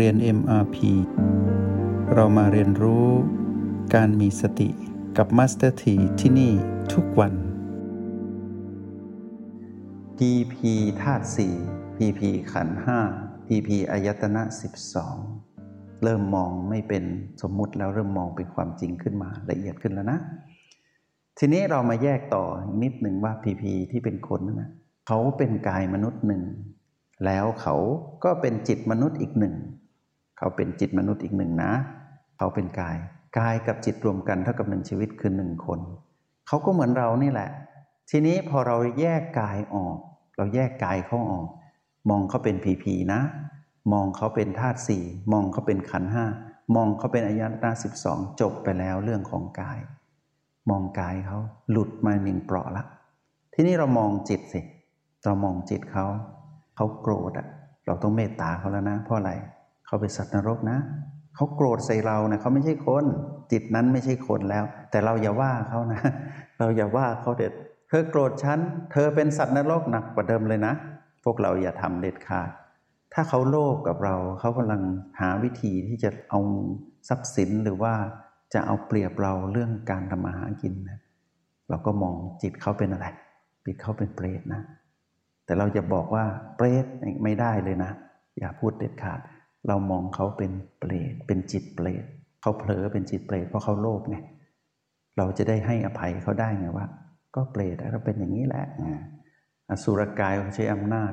เรียน MRP เรามาเรียนรู้การมีสติกับ Master T ที่ที่นี่ทุกวัน PP ธาตุ4 PP ขันธ์5 PP อายตนะ 12 เริ่มมองไม่เป็นสมมุติแล้วเริ่มมองเป็นความจริงขึ้นมาละเอียดขึ้นแล้วนะ ทีนี้เรามาแยกต่อนิดหนึ่งว่า PP ที่เป็นคนนะเขาเป็นกายมนุษย์หนึ่งแล้วเขาก็เป็นจิตมนุษย์อีกหนึ่ง เขาเป็นจิตมนุษย์อีกหนึ่งนะ เขาเป็นกาย กายกับจิตรวมกันเท่ากับหนึ่งชีวิตคือหนึ่งคน เขาก็เหมือนเรานี่แหละ ทีนี้พอเราแยกกายออก เราแยกกายเขาออก มองเขาเป็นผีผีนะ มองเขาเป็นธาตุสี่มองเขาเป็นขันห้ามองเขาเป็นอายตนะสิบสองจบไปแล้วเรื่องของกาย มองกายเขาหลุดมาหนึ่งเปราะละ ทีนี้เรามองจิตสิ เรามองจิตเขา เขาโกรธอะ เราต้องเมตตาเขาแล้วนะ เพราะอะไร เขาเป็นสัตว์นรกนะ เขาโกรธใส่เรานะเขาไม่ใช่คน จิตนั้นไม่ใช่คนแล้ว แต่เราอย่าว่าเขานะ เราอย่าว่าเขาเด็ด เธอโกรธฉัน เธอเป็นสัตว์นรกหนักกว่าเดิมเลยนะ พวกเราอย่าทำเด็ดขาด ถ้าเขาโลภกับเรา เขากำลังหาวิธีที่จะเอาทรัพย์สินหรือว่าจะเอาเปรียบเราเรื่องการทำมาหากินนะเราก็มองจิตเขาเป็นอะไร จิตเขาเป็นเปรตนะ แต่เราจะบอกว่าเปรตไม่ได้เลยนะ อย่าพูดเด็ดขาด เรามองเขาเป็นเปรตเป็นจิตเปรตเขาเผลอเป็นจิตเปรตเพราะเขาโลภไงเราจะได้ให้อภัยเขาได้ไงว่า ก็เปรตแล้วเป็นอย่างนี้แหละอสุรกายเขาใช้อำนาจ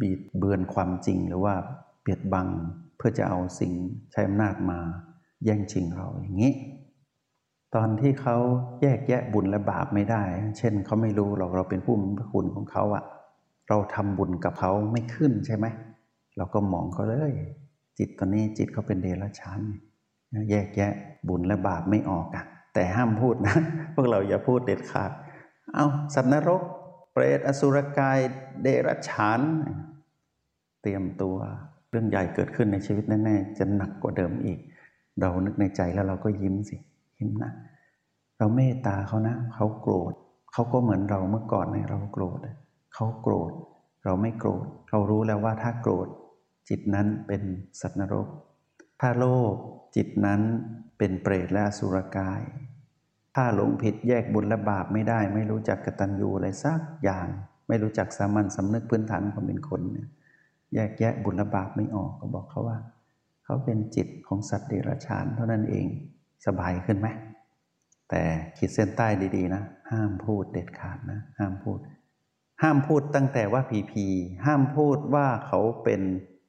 บีดเบือนความจริงหรือว่าเปียดบังเพื่อจะเอาสิ่งใช้อำนาจมาแย่งชิงเราอย่างนี้ ตอนที่เขาแยกแยะบุญและบาปไม่ได้ เช่นเขาไม่รู้เราเราเป็นผู้มีพระคุณของเขาอะเราทำบุญกับเขาไม่ขึ้นใช่ไหมเราก็มองเขาเลย จิตตอนนี้จิตเขาเป็นเดรัจฉานแยกแยะบุญและบาปไม่ออกอะแต่ห้ามพูดนะ พวกเราอย่าพูดเด็ดขาด เอาสัตว์นรก เปรตอสุรกายเดรัจฉาน เตรียมตัวเรื่องใหญ่เกิดขึ้นในชีวิตแน่ๆจะหนักกว่าเดิมอีก เรานึกในใจแล้วเราก็ยิ้มสิยิ้มนะ เราเมตตาเขานะ เขาโกรธเขาก็เหมือนเราเมื่อก่อนเนี่ยเราโกรธเขาโกรธ เราไม่โกรธ เรารู้แล้วว่าถ้าโกรธ จิตนั้นเป็นสัตว์นรก ถ้าโลภจิตนั้นเป็นเปรตและสุรกาย ถ้าหลงผิดแยกบุญและบาปไม่ได้ ไม่รู้จักกตัญญูอะไรสักอย่าง ไม่รู้จักสามัญสำนึกพื้นฐานความเป็นคนเนี่ยแยกแยะบุญและบาปไม่ออกก็บอกเขาว่า เขาเป็นจิตของสัตว์เดรัจฉานเท่านั้นเองสบายขึ้นไหมแต่ขีดเส้นใต้ดีๆนะ ห้ามพูดเด็ดขาดนะ ห้ามพูด ห้ามพูดตั้งแต่ว่าผีผีห้ามพูดว่าเขาเป็น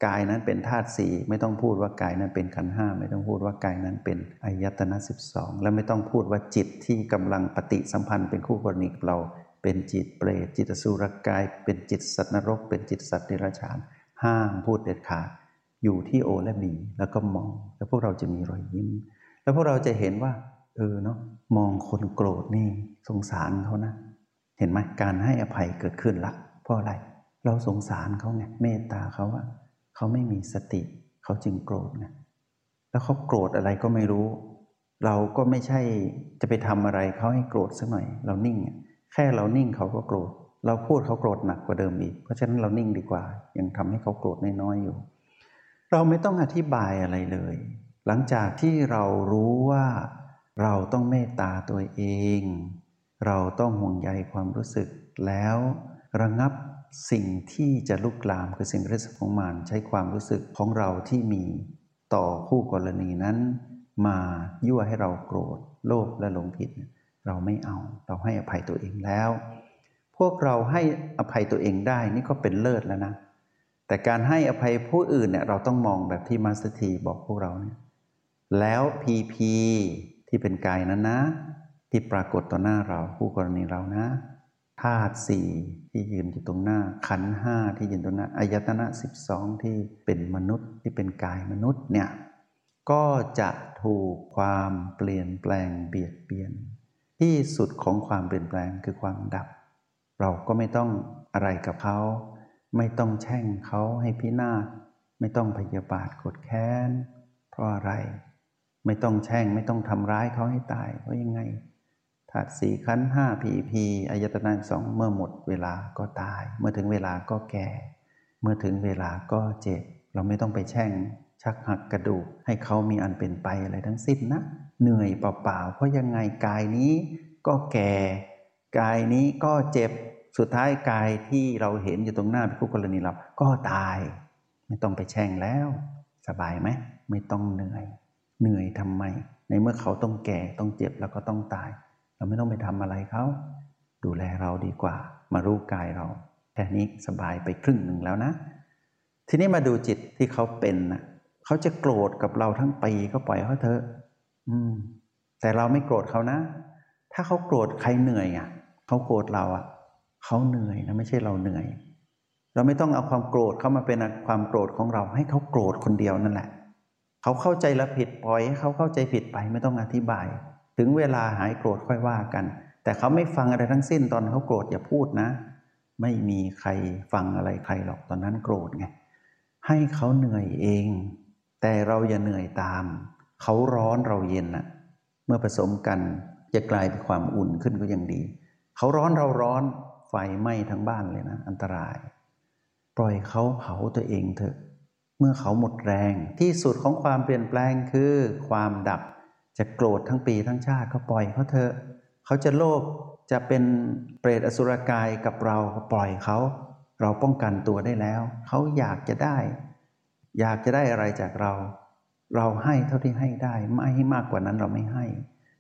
กายนั้นเป็นธาตุสี่ไม่ต้องพูดว่ากายนั้นเป็นขันห้าไม่ต้องพูดว่ากายนั้นเป็นอายตนะสิบสองและไม่ต้องพูดว่าจิตที่กำลังปฏิสัมพันธ์เป็นคู่กรณีกับเรา เป็นจิตเปรตจิตสุรกาย เป็นจิตสัตว์นรก เป็นจิตสัตว์เดรัจฉาน ห้ามพูดเด็ดขาดอยู่ที่โอและมีแล้วก็มอง แล้วพวกเราจะมีรอยยิ้ม แล้วพวกเราจะเห็นว่า เออเนาะมองคนโกรธนี่สงสารเขานะ เห็นไหมการให้อภัยเกิดขึ้นละเพราะอะไร เราสงสารเขาไงเมตตาเขาว่า เขาไม่มีสติ เขาจึงโกรธไงแล้วเขาโกรธอะไรก็ไม่รู้ เราก็ไม่ใช่จะไปทำอะไรเขาให้โกรธสักหน่อย เรานิ่ง แค่เรานิ่งเขาก็โกรธ เราพูดเขาโกรธหนักกว่าเดิมอีก เพราะฉะนั้นเรานิ่งดีกว่า ยังทำให้เขาโกรธน้อยๆอยู่ เราไม่ต้องอธิบายอะไรเลย หลังจากที่เรารู้ว่าเราต้องเมตตาตัวเอง เราต้องห่วงใยความรู้สึกแล้วระงับ สิ่งที่จะลุกลามคือสิ่งริษของมานใช้ความรู้สึกของเราที่มีต่อคู่กรณีนั้น มายั่วให้เราโกรธ โลภและหลงผิด เราไม่เอา เราให้อภัยตัวเองแล้ว พวกเราให้อภัยตัวเองได้นี่ก็เป็นเลิศแล้วนะ แต่การให้อภัยผู้อื่นเนี่ยเราต้องมองแบบที่มาสเตีบอกพวกเราเนี่ยแล้วพีพีที่เป็นกายนั้นนะ ที่ปรากฏต่อหน้าเราผู้กรณีเรานะ ธาตุสี่ที่ยืนอยู่ตรงหน้า ขันห้าที่ยืนตรงหน้าอายตนะสิบสองที่เป็นมนุษย์ที่เป็นกายมนุษย์เนี่ยก็จะถูกความเปลี่ยนแปลงเบียดเบียน ที่สุดของความเปลี่ยนแปลงคือความดับ เราก็ไม่ต้องอะไรกับเขา ไม่ต้องแช่งเขาให้พินาศไม่ต้องพยาบาทกดแค้นเพราะอะไร ไม่ต้องแช่งไม่ต้องทำร้ายเขาให้ตายเพราะยังไง ธาตุสี่ขันห้าพีพีอายตนะสองเมื่อหมดเวลาก็ตาย เมื่อถึงเวลาก็แก่ เมื่อถึงเวลาก็เจ็บ เราไม่ต้องไปแช่งช้ชักหักกระดูก ให้เขามีอันเป็นไปอะไรทั้งสิ้นนะ เหนื่อยเปล่าๆ เพราะยังไงกายนี้ก็แก่ กายนี้ก็เจ็บ สุดท้ายกายที่เราเห็นอยู่ตรงหน้าเป็นคู่กรณีเราก็ตาย ไม่ต้องไปแช่งแล้ว สบายไหมไม่ต้องเหนื่อย เหนื่อยทำไม ในเมื่อเขาต้องแก่ต้องเจ็บแล้วก็ต้องตาย เราไม่ต้องไปทำอะไรเขาดูแลเราดีกว่า มารู้กายเรา แค่นี้สบายไปครึ่งหนึ่งแล้วนะ ทีนี้มาดูจิตที่เขาเป็นนะเขาจะโกรธกับเราทั้งปีก็ปล่อยเขาเถอะอืม แต่เราไม่โกรธเขานะ ถ้าเขาโกรธใครเหนื่อยอะเขาโกรธเราอะเขาเหนื่อยนะไม่ใช่เราเหนื่อย เราไม่ต้องเอาความโกรธเข้ามาเป็นความโกรธของเรา ให้เขาโกรธคนเดียวนั่นแหละ เขาเข้าใจแล้วผิดปล่อยให้เขาเข้าใจผิดไปไม่ต้องอธิบาย ถึงเวลาหายโกรธค่อยว่ากัน แต่เขาไม่ฟังอะไรทั้งสิ้นตอนเขาโกรธอย่าพูดนะ ไม่มีใครฟังอะไรใครหรอกตอนนั้นโกรธไงให้เขาเหนื่อยเอง แต่เราอย่าเหนื่อยตาม เขาร้อนเราเย็นนะเมื่อผสมกันจะกลายเป็นความอุ่นขึ้นก็ยังดี เขาร้อนเราร้อนไฟไหม้ทั้งบ้านเลยนะ อันตราย ปล่อยเขาเผาตัวเองเถอะ เมื่อเขาหมดแรงที่สุดของความเปลี่ยนแปลงคือความดับ จะโกรธทั้งปีทั้งชาติก็ปล่อยเขาเถอะเขาจะโลภจะเป็นเปรตอสุรกายกับเราก็ปล่อยเขาเราป้องกันตัวได้แล้ว เขาอยากจะได้ อยากจะได้อะไรจากเรา เราให้เท่าที่ให้ได้ ไม่ให้มากกว่านั้นเราไม่ให้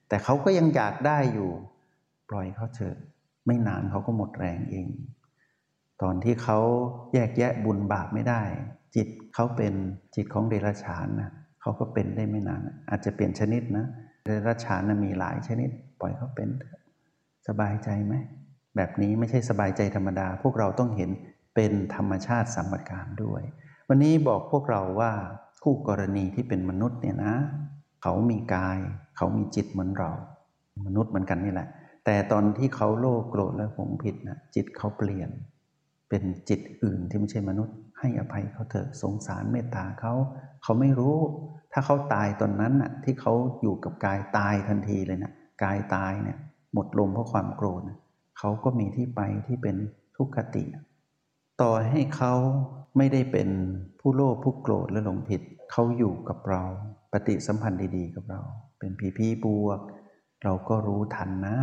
แต่เขาก็ยังอยากได้อยู่ ปล่อยเขาเถอะไม่นานเขาก็หมดแรงเอง ตอนที่เขาแยกแยะบุญบาปไม่ได้ จิตเขาเป็นจิตของเดรัจฉานนะ เขาก็เป็นได้ไม่นาน อาจจะเปลี่ยนชนิดนะเดรัจฉานมีหลายชนิด ปล่อยเขาเป็นสบายใจไหม แบบนี้ไม่ใช่สบายใจธรรมดา พวกเราต้องเห็นเป็นธรรมชาติสัมปการด้วย วันนี้บอกพวกเราว่าคู่กรณีที่เป็นมนุษย์เนี่ยนะ เขามีกาย เขามีจิตเหมือนเรา มนุษย์เหมือนกันนี่แหละ แต่ตอนที่เขาโลภโกรธและหงผิดนะจิตเขาเปลี่ยน เป็นจิตอื่นที่ไม่ใช่มนุษย์ ให้อภัยเขาเถอะสงสารเมตตาเขา เขาไม่รู้ ถ้าเขาตายตอนนั้นน่ะที่เขาอยู่กับกายตายทันทีเลยนะกายตายเนี่ยหมดลมเพราะความโกรธเขาก็มีที่ไปที่เป็นทุกขติ ต่อให้เขาไม่ได้เป็นผู้โลภผู้โกรธและหลงผิด เขาอยู่กับเรา ปฏิสัมพันธ์ดีๆ กับเรา เป็นพีพีบวก เราก็รู้ทันนะ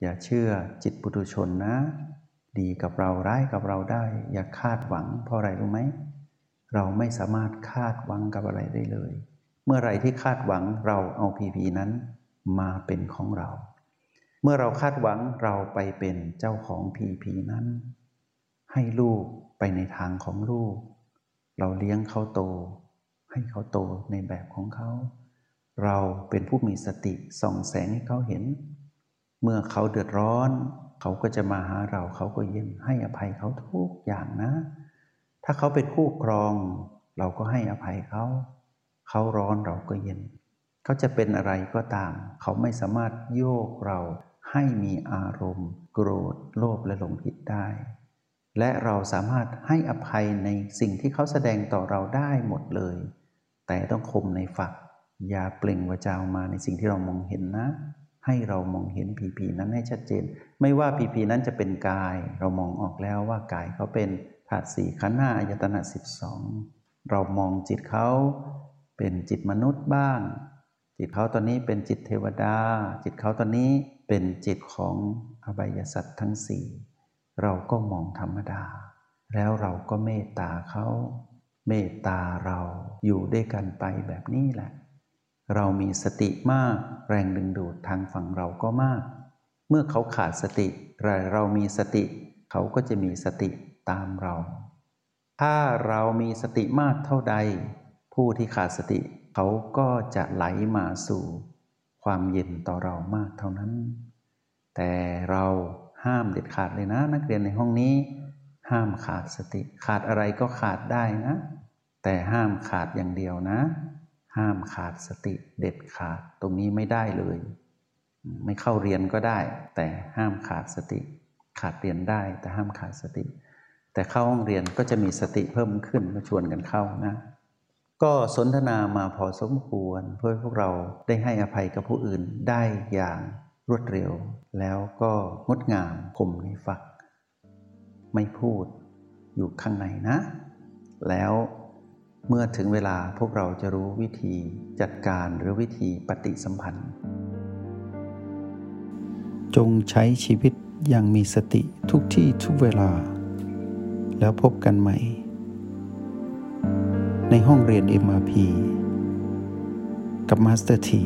อย่าเชื่อจิตปุถุชนนะ ดีกับเราร้ายกับเราได้ อย่าคาดหวัง เพราะอะไรรู้ไหมเราไม่สามารถคาดหวังกับอะไรได้เลย เมื่อไรที่คาดหวังเราเอาพีพีนั้นมาเป็นของเรา เมื่อเราคาดหวังเราไปเป็นเจ้าของพีพีนั้น ให้ลูกไปในทางของลูก เราเลี้ยงเขาโต ให้เขาโตในแบบของเขา เราเป็นผู้มีสติส่องแสงให้เขาเห็น เมื่อเขาเดือดร้อน เขาก็จะมาหาเราเขาก็เย็นให้อภัยเขาทุกอย่างนะ ถ้าเขาเป็นคู่ครอง เราก็ให้อภัยเขา เขาร้อนเราก็เย็น เขาจะเป็นอะไรก็ตาม เขาไม่สามารถโยกเราให้มีอารมณ์ โกรธโลภและหลงผิดได้ และเราสามารถให้อภัยในสิ่งที่เขาแสดงต่อเราได้หมดเลย แต่ต้องคมในฝัก อย่าเปล่งวาจามาในสิ่งที่เรามองเห็นนะ ให้เรามองเห็นผีผีนั้นให้ชัดเจน ไม่ว่าผีผีนั้นจะเป็นกาย เรามองออกแล้วว่ากายเขาเป็นธาตุสี่ขันธ์ห้าอายตนะสิบสองเรามองจิตเขาเป็นจิตมนุษย์บ้าง จิตเขาตอนนี้เป็นจิตเทวดา จิตเขาตอนนี้เป็นจิตของอบายสัตว์ทั้งสี่เราก็มองธรรมดา แล้วเราก็เมตตาเขาเมตตาเราอยู่ด้วยกันไปแบบนี้แหละ เรามีสติมาก แรงดึงดูดทางฝั่งเราก็มาก เมื่อเขาขาดสติเราเรามีสติ เขาก็จะมีสติตามเรา ถ้าเรามีสติมากเท่าใด ผู้ที่ขาดสติเขาก็จะไหลมาสู่ ความเย็นต่อเรามากเท่านั้น แต่เราห้ามเด็ดขาดเลยนะ นักเรียนในห้องนี้ ห้ามขาดสติ ขาดอะไรก็ขาดได้นะ แต่ห้ามขาดอย่างเดียวนะ ห้ามขาดสติเด็ดขาดตรงนี้ไม่ได้เลย ไม่เข้าเรียนก็ได้ แต่ห้ามขาดสติ ขาดเรียนได้แต่ห้ามขาดสติ แต่เข้าห้องเรียนก็จะมีสติเพิ่มขึ้นก็ชวนกันเข้านะ ก็สนทนามาพอสมควร เพื่อพวกเราได้ให้อภัยกับผู้อื่นได้อย่างรวดเร็ว แล้วก็งดงามคมในฝัก ไม่พูดอยู่ข้างในนะ แล้ว เมื่อถึงเวลาพวกเราจะรู้วิธีจัดการหรือวิธีปฏิสัมพันธ์ จงใช้ชีวิตอย่างมีสติทุกที่ทุกเวลา แล้วพบกันใหม่ ในห้องเรียน MRP กับมาสเตอร์ที